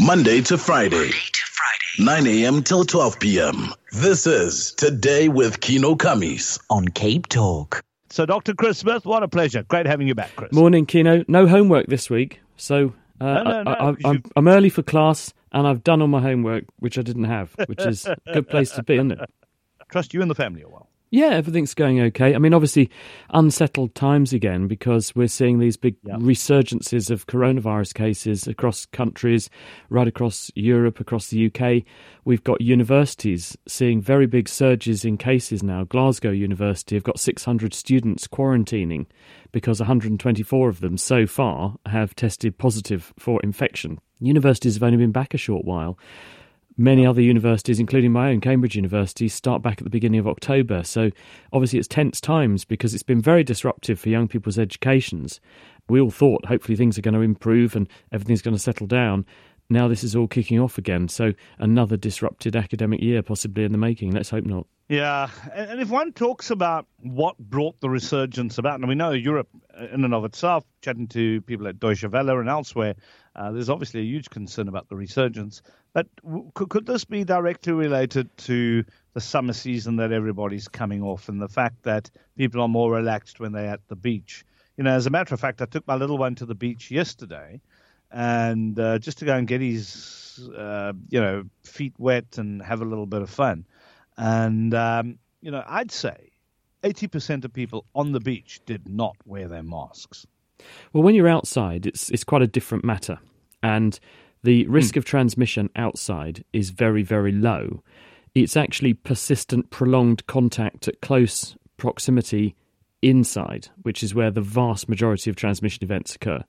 Monday to Friday. Monday to Friday. 9 a.m. till 12 p.m. This is Today with Kieno Kammies. on Cape Talk. so Dr. Chris Smith, what a pleasure. Great having you back, Chris. Morning, Kieno. No homework this week, so uh, No, no, no, I, I, 'cause I'm, you- I'm early for class, and I've done all my homework, which I didn't have, which is a good place to be, isn't it? Trust you and the family are well. Yeah, everything's going okay. I mean, obviously, unsettled times again because we're seeing these big resurgences of coronavirus cases across countries, right across Europe, across the UK. We've got universities seeing very big surges in cases now. Glasgow University have got 600 students quarantining because 124 of them so far have tested positive for infection. Universities have only been back a short while. Many other universities, including my own Cambridge University, start back at the beginning of October. So obviously it's tense times because it's been very disruptive for young people's educations. We all thought hopefully things are going to improve and everything's going to settle down. Now this is all kicking off again. So another disrupted academic year possibly in the making. Let's hope not. Yeah, and if one talks about what brought the resurgence about, and we know Europe uh, in and of itself, chatting to people at Deutsche Welle and elsewhere, uh, there's obviously a huge concern about the resurgence. But w- could, could this be directly related to the summer season that everybody's coming off and the fact that people are more relaxed when they're at the beach? You know, as a matter of fact, I took my little one to the beach yesterday and uh, just to go and get his, uh, you know, feet wet and have a little bit of fun. And, um, you know, I'd say 80% of people on the beach did not wear their masks. Well, when you're outside, it's it's quite a different matter, and the hmm. risk of transmission outside is very very low. It's actually persistent, prolonged contact at close proximity inside, which is where the vast majority of transmission events occur.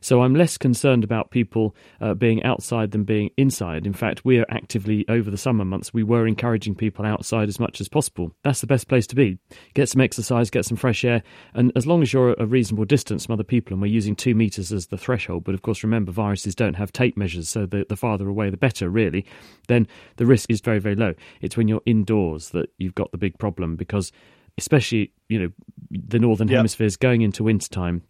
So I'm less concerned about people uh, being outside than being inside. In fact, we are actively over the summer months we were encouraging people outside as much as possible. That's the best place to be. Get some exercise, get some fresh air, and as long as you're a reasonable distance from other people, and we're using two meters as the threshold. But of course, remember viruses don't have tape measures, so the, the farther away the better, really. Then the risk is very very low. It's when you're indoors that you've got the big problem because especially you know the northern Yep. hemisphere is going into wintertime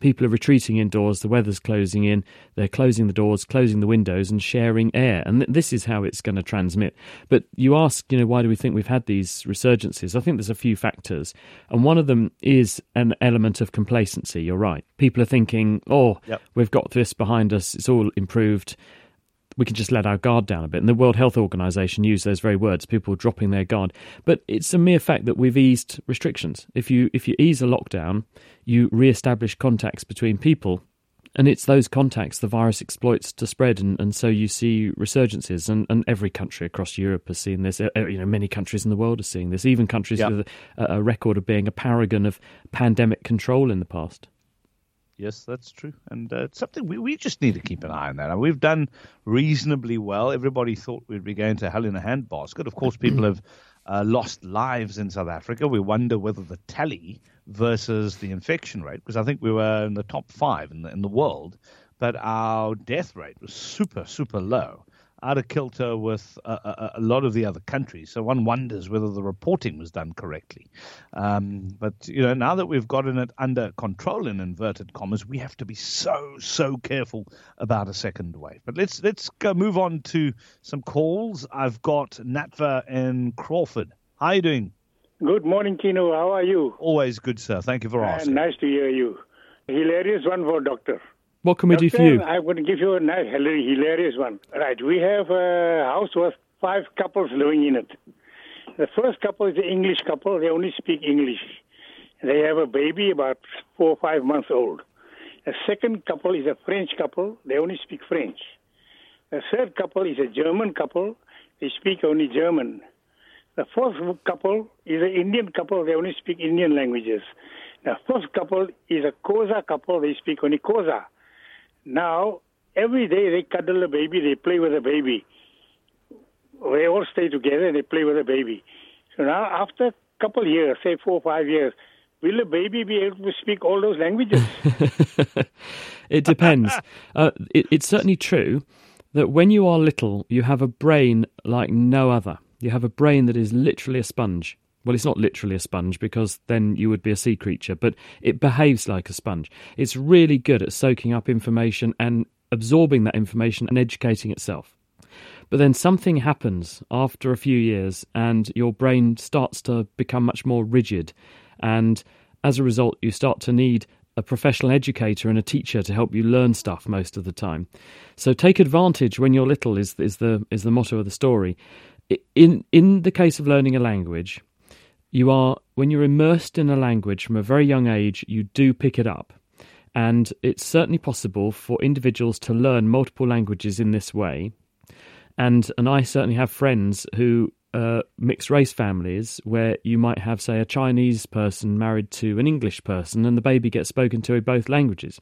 people are retreating indoors the weather's closing in they're closing the doors closing the windows and sharing air and th- this is how it's going to transmit but you ask you know why do we think we've had these resurgences i think there's a few factors and one of them is an element of complacency you're right people are thinking oh Yep. we've got this behind us it's all improved we can just let our guard down a bit. And the World Health Organization used those very words, people dropping their guard. But it's a mere fact that we've eased restrictions. If you if you ease a lockdown, you re-establish contacts between people. And it's those contacts the virus exploits to spread, and, and so you see resurgences, and, and every country across Europe has seen this. Uh, uh, You know, many countries in the world are seeing this. Even countries Yep. with a, a record of being a paragon of pandemic control in the past. Yes, that's true. And uh, it's something we, we just need to keep an eye on that. And we've done reasonably well. Everybody thought we'd be going to hell in a handbasket. Of course, people have uh, lost lives in South Africa. We wonder whether the tally versus the infection rate, because I think we were in the top five in the, in the world, but our death rate was super, super low. Out of kilter with a, a, a lot of the other countries, so one wonders whether the reporting was done correctly. Um, but you know, now that we've gotten it under control in inverted commas, we have to be so so careful about a second wave. But let's let's go move on to some calls. I've got Natva in Crawford. How are you doing? Good morning, Kieno. How are you? Always good, sir. Thank you for Uh, asking. nice to hear you. Hilarious one for doctor. What can we do for you? I'm going to give you a nice, hilarious one. Right, we have a house with five couples living in it. The first couple is an English couple. They only speak English. They have a baby about four or five months old. The second couple is a French couple. They only speak French. The third couple is a German couple. They speak only German. The fourth couple is an Indian couple. They only speak Indian languages. The fifth couple is a Xhosa couple. They speak only Xhosa. Now, every day they cuddle the baby, they play with the baby. They all stay together and they play with the baby. So now, after a couple of years, say four or five years, will the baby be able to speak all those languages? it depends. uh, it, it's certainly true that when you are little, you have a brain like no other. You have a brain that is literally a sponge. Well, it's not literally a sponge because then you would be a sea creature, but it behaves like a sponge. It's really good at soaking up information and absorbing that information and educating itself. But then something happens after a few years, and your brain starts to become much more rigid. And as a result, you start to need a professional educator and a teacher to help you learn stuff most of the time. So take advantage when you're little is is the is the motto of the story. In in the case of learning a language, you are when you're immersed in a language from a very young age, you do pick it up. And it's certainly possible for individuals to learn multiple languages in this way. And and I certainly have friends who uh, mixed race families where you might have, say, a Chinese person married to an English person, and the baby gets spoken to in both languages.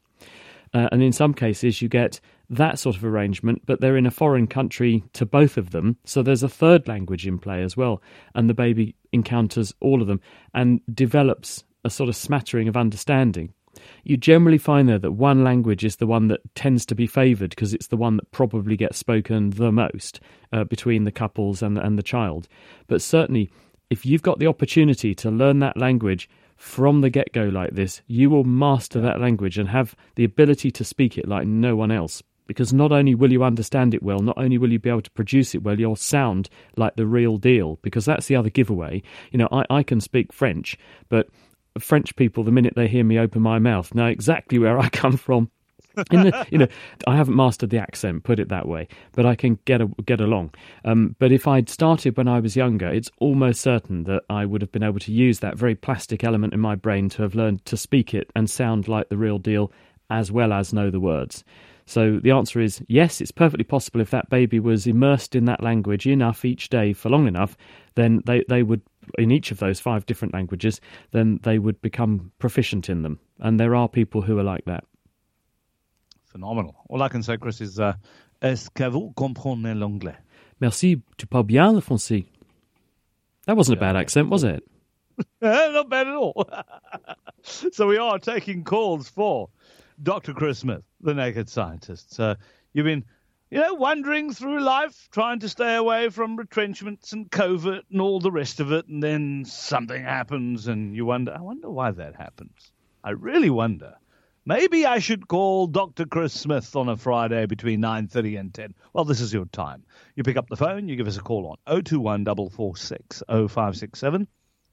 Uh, and in some cases, you get that sort of arrangement, but they're in a foreign country to both of them. So there's a third language in play as well. And the baby encounters all of them and develops a sort of smattering of understanding. You generally find though that one language is the one that tends to be favoured because it's the one that probably gets spoken the most uh, between the couples and and the child. But certainly, if you've got the opportunity to learn that language from the get go like this, you will master that language and have the ability to speak it like no one else. Because not only will you understand it well, not only will you be able to produce it well, you'll sound like the real deal. Because that's the other giveaway. You know, I, I can speak French, but French people, the minute they hear me open my mouth, know exactly where I come from. the, you know, I haven't mastered the accent, put it that way, but I can get a, get along. Um, but if I'd started when I was younger, it's almost certain that I would have been able to use that very plastic element in my brain to have learned to speak it and sound like the real deal, as well as know the words. So the answer is yes, it's perfectly possible if that baby was immersed in that language enough each day for long enough, then they, they would in each of those five different languages, then they would become proficient in them. And there are people who are like that. Phenomenal. All I can say, Chris, is uh, Est-ce que vous comprenez l'anglais? Merci, tu parles bien le français. That wasn't a bad accent, was it? Not bad at all. so we are taking calls for Dr. Chris Smith, the Naked Scientist. Uh, you've been you know, wandering through life, trying to stay away from retrenchments and Covid and all the rest of it, and then something happens, and you wonder, I wonder why that happens. I really wonder. Maybe I should call Dr. Chris Smith on a Friday between 9.30 and 10. Well, this is your time. You pick up the phone, you give us a call on 021 446 0567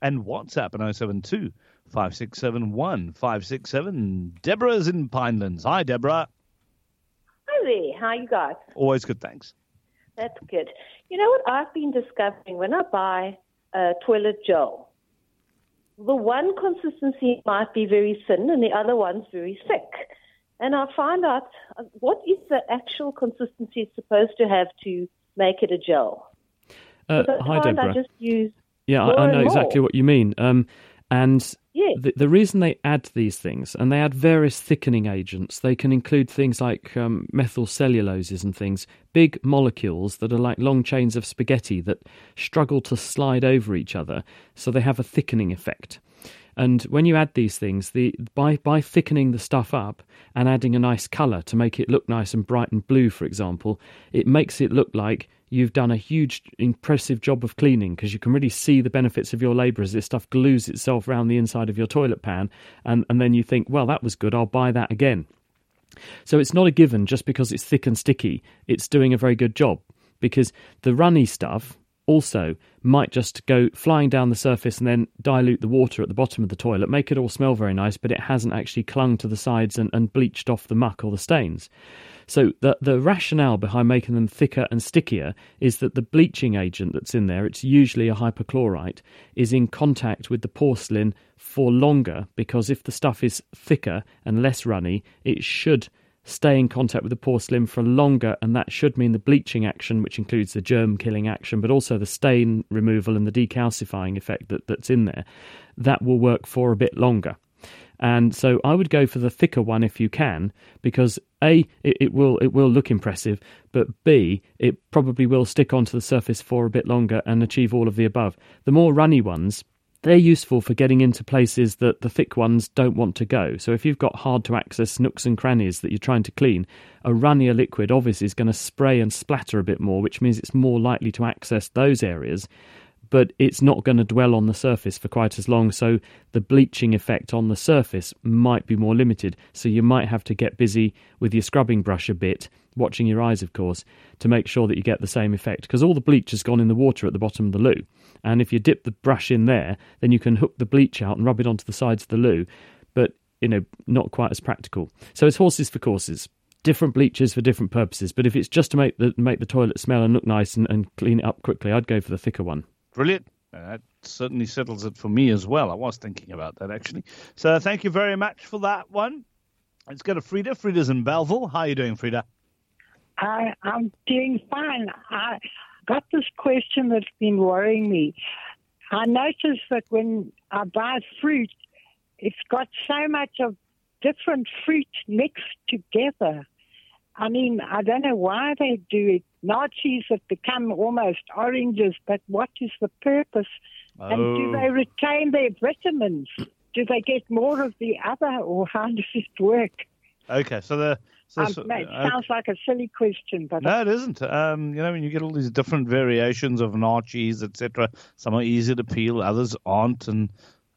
and WhatsApp on 072 567 1567. Deborah's in Pinelands. Hi, Deborah. Hi there. How you guys? Always good, thanks. That's good. You know what I've been discovering when I buy a toilet gel? The one consistency might be very thin and the other one's very thick. And I find out uh, what is the actual consistency it's supposed to have to make it a gel. Uh, hi, Deborah. I just use yeah, I, I know exactly what you mean. Um, and the, the reason they add these things, and they add various thickening agents, they can include things like um, methyl celluloses and things, big molecules that are like long chains of spaghetti that struggle to slide over each other, so they have a thickening effect. And when you add these things, the by by thickening the stuff up and adding a nice colour to make it look nice and bright and blue, for example, it makes it look like you've done a huge, impressive job of cleaning because you can really see the benefits of your labour as this stuff glues itself around the inside of your toilet pan, and, and then you think, well, that was good, I'll buy that again. So it's not a given just because it's thick and sticky, it's doing a very good job because the runny stuff also might just go flying down the surface and then dilute the water at the bottom of the toilet, make it all smell very nice, but it hasn't actually clung to the sides and, and bleached off the muck or the stains. So the the rationale behind making them thicker and stickier is that the bleaching agent that's in there, it's usually a hypochlorite, is in contact with the porcelain for longer because if the stuff is thicker and less runny, it should stay in contact with the porcelain for longer, and that should mean the bleaching action, which includes the germ killing action, but also the stain removal and the decalcifying effect that, that's in there, that will work for a bit longer. And so I would go for the thicker one if you can, because a it, it, will it will look impressive, but b it probably will stick onto the surface for a bit longer and achieve all of the above. The more runny ones, they're useful for getting into places that the thick ones don't want to go. So if you've got hard to access nooks and crannies that you're trying to clean, a runnier liquid obviously is going to spray and splatter a bit more, which means it's more likely to access those areas but it's not going to dwell on the surface for quite as long. So the bleaching effect on the surface might be more limited. So you might have to get busy with your scrubbing brush a bit, watching your eyes, of course, to make sure that you get the same effect. Because all the bleach has gone in the water at the bottom of the loo. And if you dip the brush in there, then you can hook the bleach out and rub it onto the sides of the loo. But, you know, not quite as practical. So it's horses for courses different bleaches for different purposes. But if it's just to make the make the toilet smell and look nice and, and clean it up quickly, I'd go for the thicker one. Brilliant. Uh, that certainly settles it for me as well. I was thinking about that actually. So thank you very much for that one. Let's go to Frida. Frida's in Bellville. How are you doing, Frida? I, I'm doing fine. I got this question that's been worrying me. I notice that when I buy fruit, it's got so much of different fruit mixed together. I mean, I don't know why they do it. Naartjies have become almost oranges, but what is the purpose? Oh. And do oh. they retain their vitamins? Do they get more of the other, or how does it work? Okay, so the so, um, it uh, sounds like a silly question, but no, it isn't. Um, you know, when you get all these different variations of naartjies, etc., some are easy to peel, others aren't, and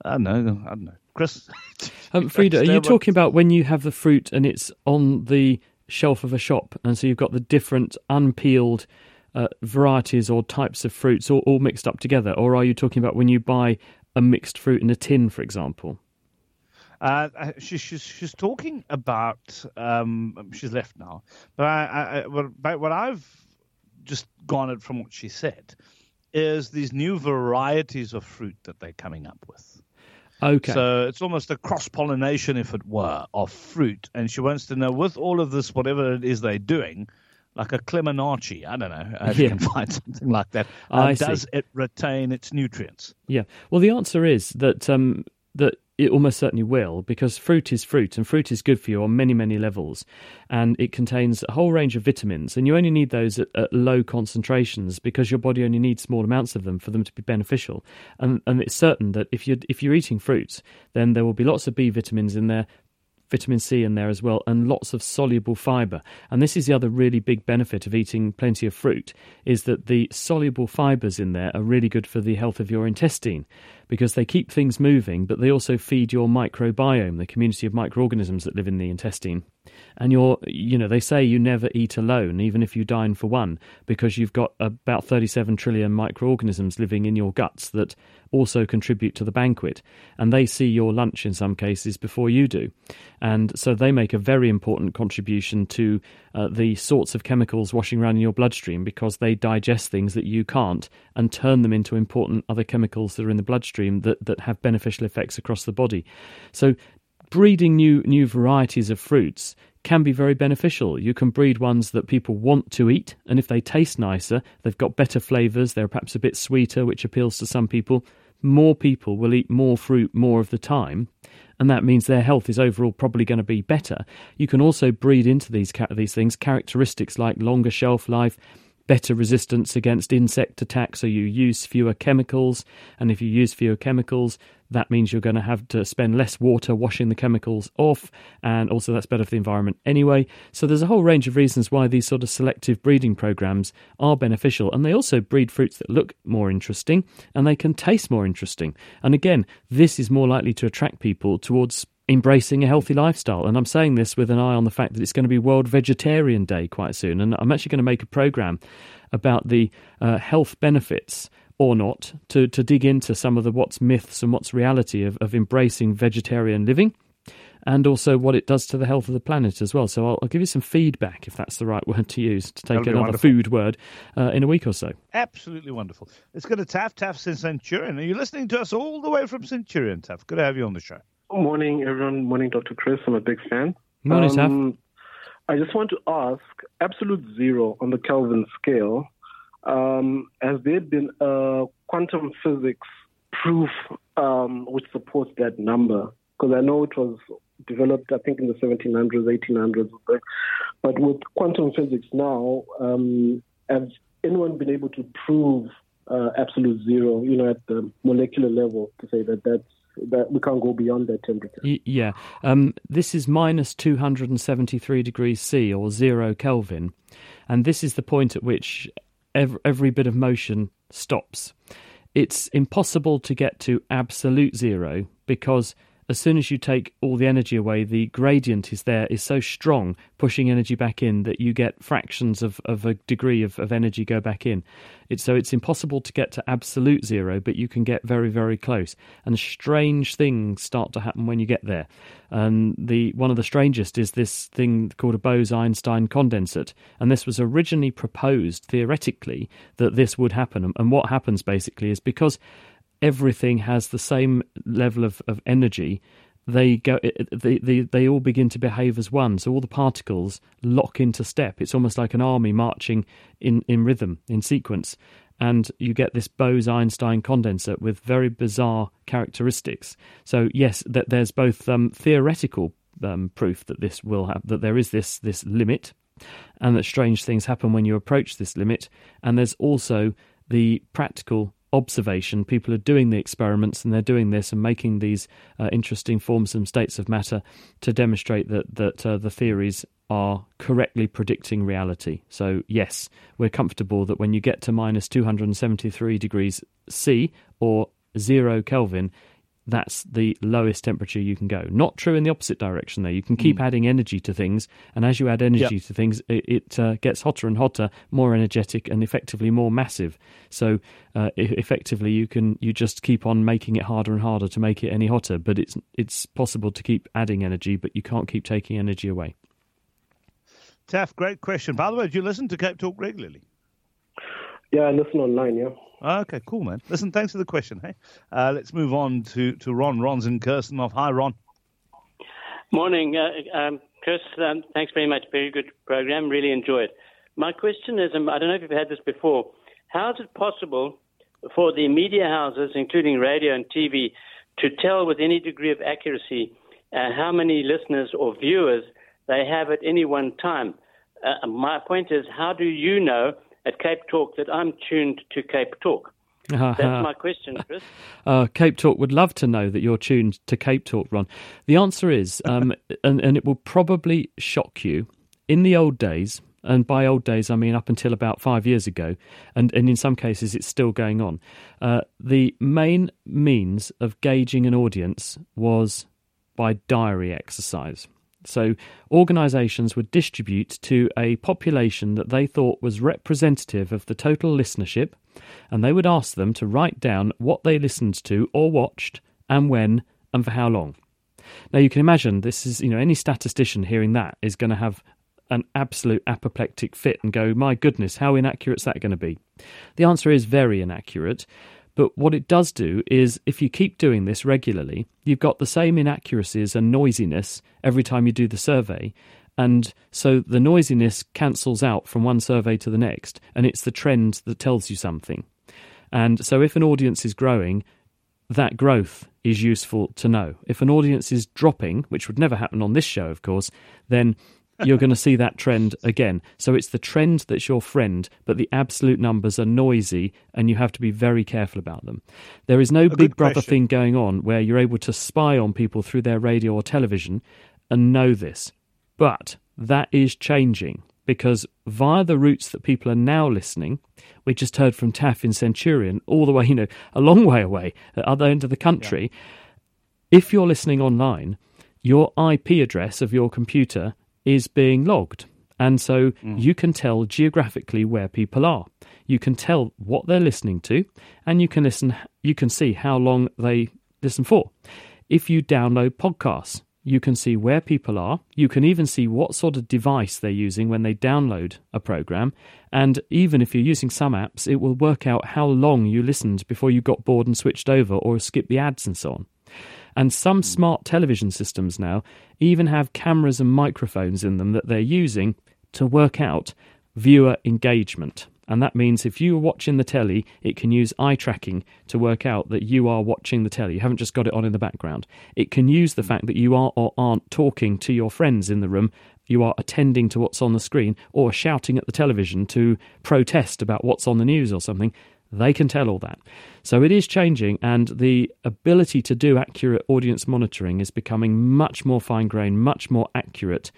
I don't know. I don't know. Chris, um, Frida, are you talking about when you have the fruit and it's on the shelf of a shop, and so you've got the different unpeeled uh, varieties or types of fruits all, all mixed up together, or are you talking about when you buy a mixed fruit in a tin, for example? Uh, she, she's she's talking about um, she's left now, but I, I, what, what I've just garnered from what she said is these new varieties of fruit that they're coming up with. Okay. So it's almost a cross pollination, if it were, of fruit. And she wants to know, with all of this, whatever it is they're doing, like a Clemenace, I don't know if yeah. you can find something like that. Uh, does it retain its nutrients? Yeah. Well, the answer is that um, that it almost certainly will, because fruit is fruit, and fruit is good for you on many, many levels. And it contains a whole range of vitamins, and you only need those at, at, low concentrations because your body only needs small amounts of them for them to be beneficial. And, and it's certain that if you're, if you're eating fruits, then there will be lots of B vitamins in there, vitamin C in there as well, and lots of soluble fiber. And this is the other really big benefit of eating plenty of fruit is that the soluble fibers in there are really good for the health of your intestine because they keep things moving, but they also feed your microbiome, the community of microorganisms that live in the intestine. And you're, you know, they say you never eat alone, even if you dine for one, because you've got about 37 trillion microorganisms living in your guts that also contribute to the banquet. And they see your lunch in some cases before you do. And so they make a very important contribution to uh, the sorts of chemicals washing around in your bloodstream because they digest things that you can't and turn them into important other chemicals that are in the bloodstream that, that have beneficial effects across the body. So breeding new new varieties of fruits can be very beneficial. You can breed ones that people want to eat, and if they taste nicer, they've got better flavours, they're perhaps a bit sweeter, which appeals to some people. More people will eat more fruit more of the time, and that means their health is overall probably going to be better. You can also breed into these these things characteristics like longer shelf life, better resistance against insect attacks, so you use fewer chemicals. And if you use fewer chemicals, that means you're going to have to spend less water washing the chemicals off, and also that's better for the environment anyway. So there's a whole range of reasons why these sort of selective breeding programs are beneficial, and they also breed fruits that look more interesting and they can taste more interesting. And again, this is more likely to attract people towards embracing a healthy lifestyle. And I'm saying this with an eye on the fact that it's going to be World Vegetarian Day quite soon. And I'm actually going to make a program about the uh, health benefits or not to, to dig into some of the what's myths and what's reality of, of embracing vegetarian living and also what it does to the health of the planet as well. So I'll, I'll give you some feedback, if that's the right word to use, to take another food word uh, in a week or so. Absolutely wonderful. Let's go to Taff. Taff's in Centurion. Are you listening to us all the way from Centurion, Taff? Good to have you on the show. Morning, everyone. Morning, Dr. Chris. I'm a big fan. Morning, um, I just want to ask absolute zero on the Kelvin scale. Um, has there been a quantum physics proof um, which supports that number? because I know it was developed, I think, in the 1700s, 1800s. But with quantum physics now, um, has anyone been able to prove uh, absolute zero, you know, at the molecular level to say that that's that we can't go beyond that temperature. yeah, um, this is minus 273 degrees C or zero Kelvin, and this is the point at which every, every bit of motion stops. It's impossible to get to absolute zero because as soon as you take all the energy away, the gradient is there is so strong, pushing energy back in that you get fractions of, of a degree of, of energy go back in. It's, so it's impossible to get to absolute zero, but you can get very, very close. And strange things start to happen when you get there. And the one of the strangest is this thing called a Bose-Einstein condensate. And this was originally proposed theoretically that this would happen. And what happens basically is because everything has the same level of, of energy, they go they, they they all begin to behave as one. So all the particles lock into step. It's almost like an army marching in, in rhythm, in sequence. And you get this Bose-Einstein condensate with very bizarre characteristics. So yes, that there's both um, theoretical um, proof that this will have that there is this this limit, and that strange things happen when you approach this limit. And there's also the practical observation. People are doing the experiments and they're doing this and making these uh, interesting forms and states of matter to demonstrate that that uh, the theories are correctly predicting reality. So yes, we're comfortable that when you get to minus 273 degrees C or zero Kelvin, that's the lowest temperature you can go. Not true in the opposite direction, though. You can keep mm. adding energy to things, and as you add energy yep. to things, it, it uh, gets hotter and hotter, more energetic, and effectively more massive. So, uh, effectively, you can you just keep on making it harder and harder to make it any hotter. But it's it's possible to keep adding energy, but you can't keep taking energy away. Taff, great question. By the way, do you listen to Cape Talk regularly? Yeah, I listen online. Yeah. Okay, cool, man. Listen, thanks for the question. Hey, uh, let's move on to, to Ron. Ron's in Kirstenhof. Hi, Ron. Morning, uh, um, Chris. Um, thanks very much. Very good program. Really enjoy it. My question is, um, I don't know if you've had this before. How is it possible for the media houses, including radio and TV, to tell with any degree of accuracy uh, how many listeners or viewers they have at any one time? Uh, my point is, how do you know at Cape Talk that I'm tuned to Cape Talk? That's my question, Chris. Uh, Cape Talk would love to know that you're tuned to Cape Talk, Ron. The answer is, um, and, and it will probably shock you, in the old days, and by old days I mean up until about five years ago, and, and in some cases it's still going on, uh, the main means of gauging an audience was by diary exercise. So, organisations would distribute to a population that they thought was representative of the total listenership, and they would ask them to write down what they listened to or watched, and when, and for how long. Now, you can imagine this is, you know, any statistician hearing that is going to have an absolute apoplectic fit and go, my goodness, how inaccurate is that going to be? The answer is very inaccurate. But what it does do is if you keep doing this regularly, you've got the same inaccuracies and noisiness every time you do the survey. And so the noisiness cancels out from one survey to the next, and it's the trend that tells you something. And so if an audience is growing, that growth is useful to know. If an audience is dropping, which would never happen on this show, of course, then you're going to see that trend again. So it's the trend that's your friend, but the absolute numbers are noisy and you have to be very careful about them. There is no A big brother question. thing going on where you're able to spy on people through their radio or television and know this. But that is changing because via the routes that people are now listening, we just heard from Taff in Centurion, all the way, you know, a long way away at other end of the country. Yeah. If you're listening online, your IP address of your computer is being logged. And so mm. you can tell geographically where people are. You can tell what they're listening to, and you can listen. You can see how long they listen for. If you download podcasts, you can see where people are. You can even see what sort of device they're using when they download a program. And even if you're using some apps, it will work out how long you listened before you got bored and switched over or skipped the ads and so on. And some hmm. smart television systems now even have cameras and microphones in them that they're using to work out viewer engagement. And that means if you are watching the telly, it can use eye tracking to work out that you are watching the telly. You haven't just got it on in the background. It can use the hmm. fact that you are or aren't talking to your friends in the room. You are attending to what's on the screen or shouting at the television to protest about what's on the news or something. They can tell all that. So it is changing, and the ability to do accurate audience monitoring is becoming much more fine grained, much more accurate.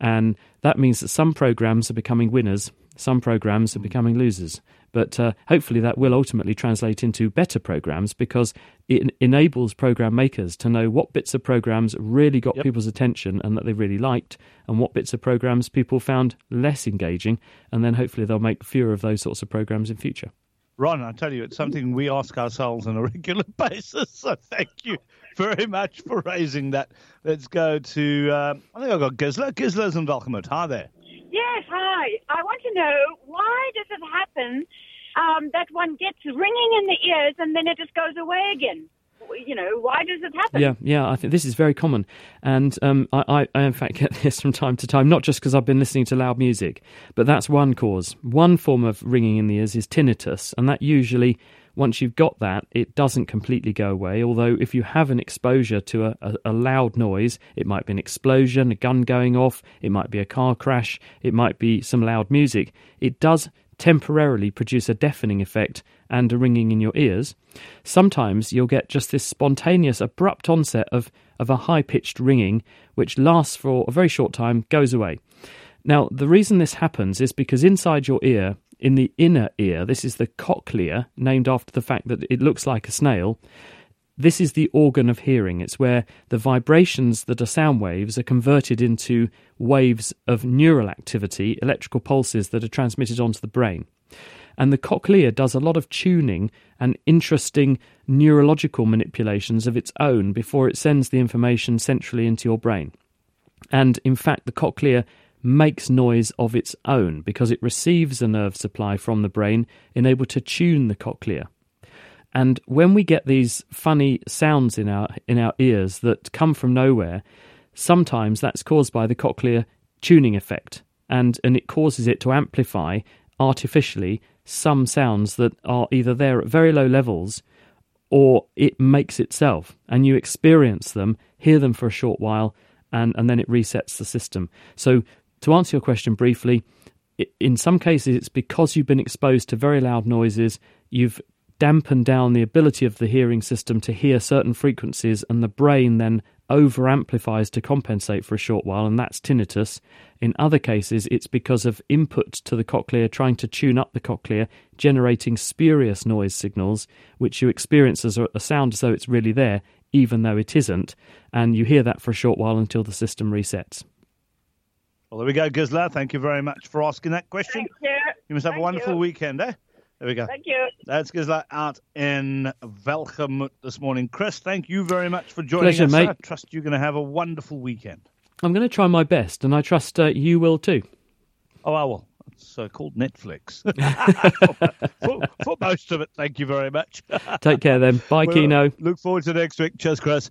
And that means that some programs are becoming winners, some programs are becoming losers. But uh, hopefully, that will ultimately translate into better programs because it enables program makers to know what bits of programs really got yep. people's attention and that they really liked, and what bits of programs people found less engaging. And then hopefully, they'll make fewer of those sorts of programs in future. Ron, I tell you, it's something we ask ourselves on a regular basis. So thank you very much for raising that. Let's go to, um, I think I've got Gisela. Gisela's in Welgemoed. Hi there. Yes, hi. I want to know why does it happen um, that one gets ringing in the ears and then it just goes away again? You know, why does it happen? Yeah, yeah, I think this is very common. And um, I, I, I, in fact, get this from time to time, not just because I've been listening to loud music, but that's one cause. One form of ringing in the ears is tinnitus, and that usually, once you've got that, it doesn't completely go away. Although, if you have an exposure to a, a, a loud noise, it might be an explosion, a gun going off, it might be a car crash, it might be some loud music, it does temporarily produce a deafening effect and a ringing in your ears. Sometimes you'll get just this spontaneous, abrupt onset of, of a high pitched ringing, which lasts for a very short time, goes away. Now, the reason this happens is because inside your ear, in the inner ear, this is the cochlea, named after the fact that it looks like a snail. This is the organ of hearing. It's where the vibrations that are sound waves are converted into waves of neural activity, electrical pulses that are transmitted onto the brain. And the cochlea does a lot of tuning and interesting neurological manipulations of its own before it sends the information centrally into your brain. And in fact, the cochlea makes noise of its own because it receives a nerve supply from the brain, enabled to tune the cochlea. And when we get these funny sounds in our in our ears that come from nowhere, sometimes that's caused by the cochlear tuning effect, and and it causes it to amplify artificially some sounds that are either there at very low levels or it makes itself and you experience them, hear them for a short while, and, and then it resets the system. So, to answer your question briefly, in some cases it's because you've been exposed to very loud noises, you've dampen down the ability of the hearing system to hear certain frequencies, and the brain then over amplifies to compensate for a short while, and that's tinnitus. In other cases, it's because of input to the cochlea trying to tune up the cochlea, generating spurious noise signals, which you experience as a sound as though it's really there, even though it isn't, and you hear that for a short while until the system resets. Well, there we go, Gisela. Thank you very much for asking that question. Thank you. You must have Thank a wonderful you. weekend, eh? There we go. Thank you. That's Gisela out in Welcome this morning. Chris, thank you very much for joining Pleasure, us. mate. I trust you're going to have a wonderful weekend. I'm going to try my best, and I trust uh, you will too. Oh, I will. It's uh, called Netflix. for, for most of it, thank you very much. Take care then. Bye, Well, Kieno. Look forward to next week. Cheers, Chris.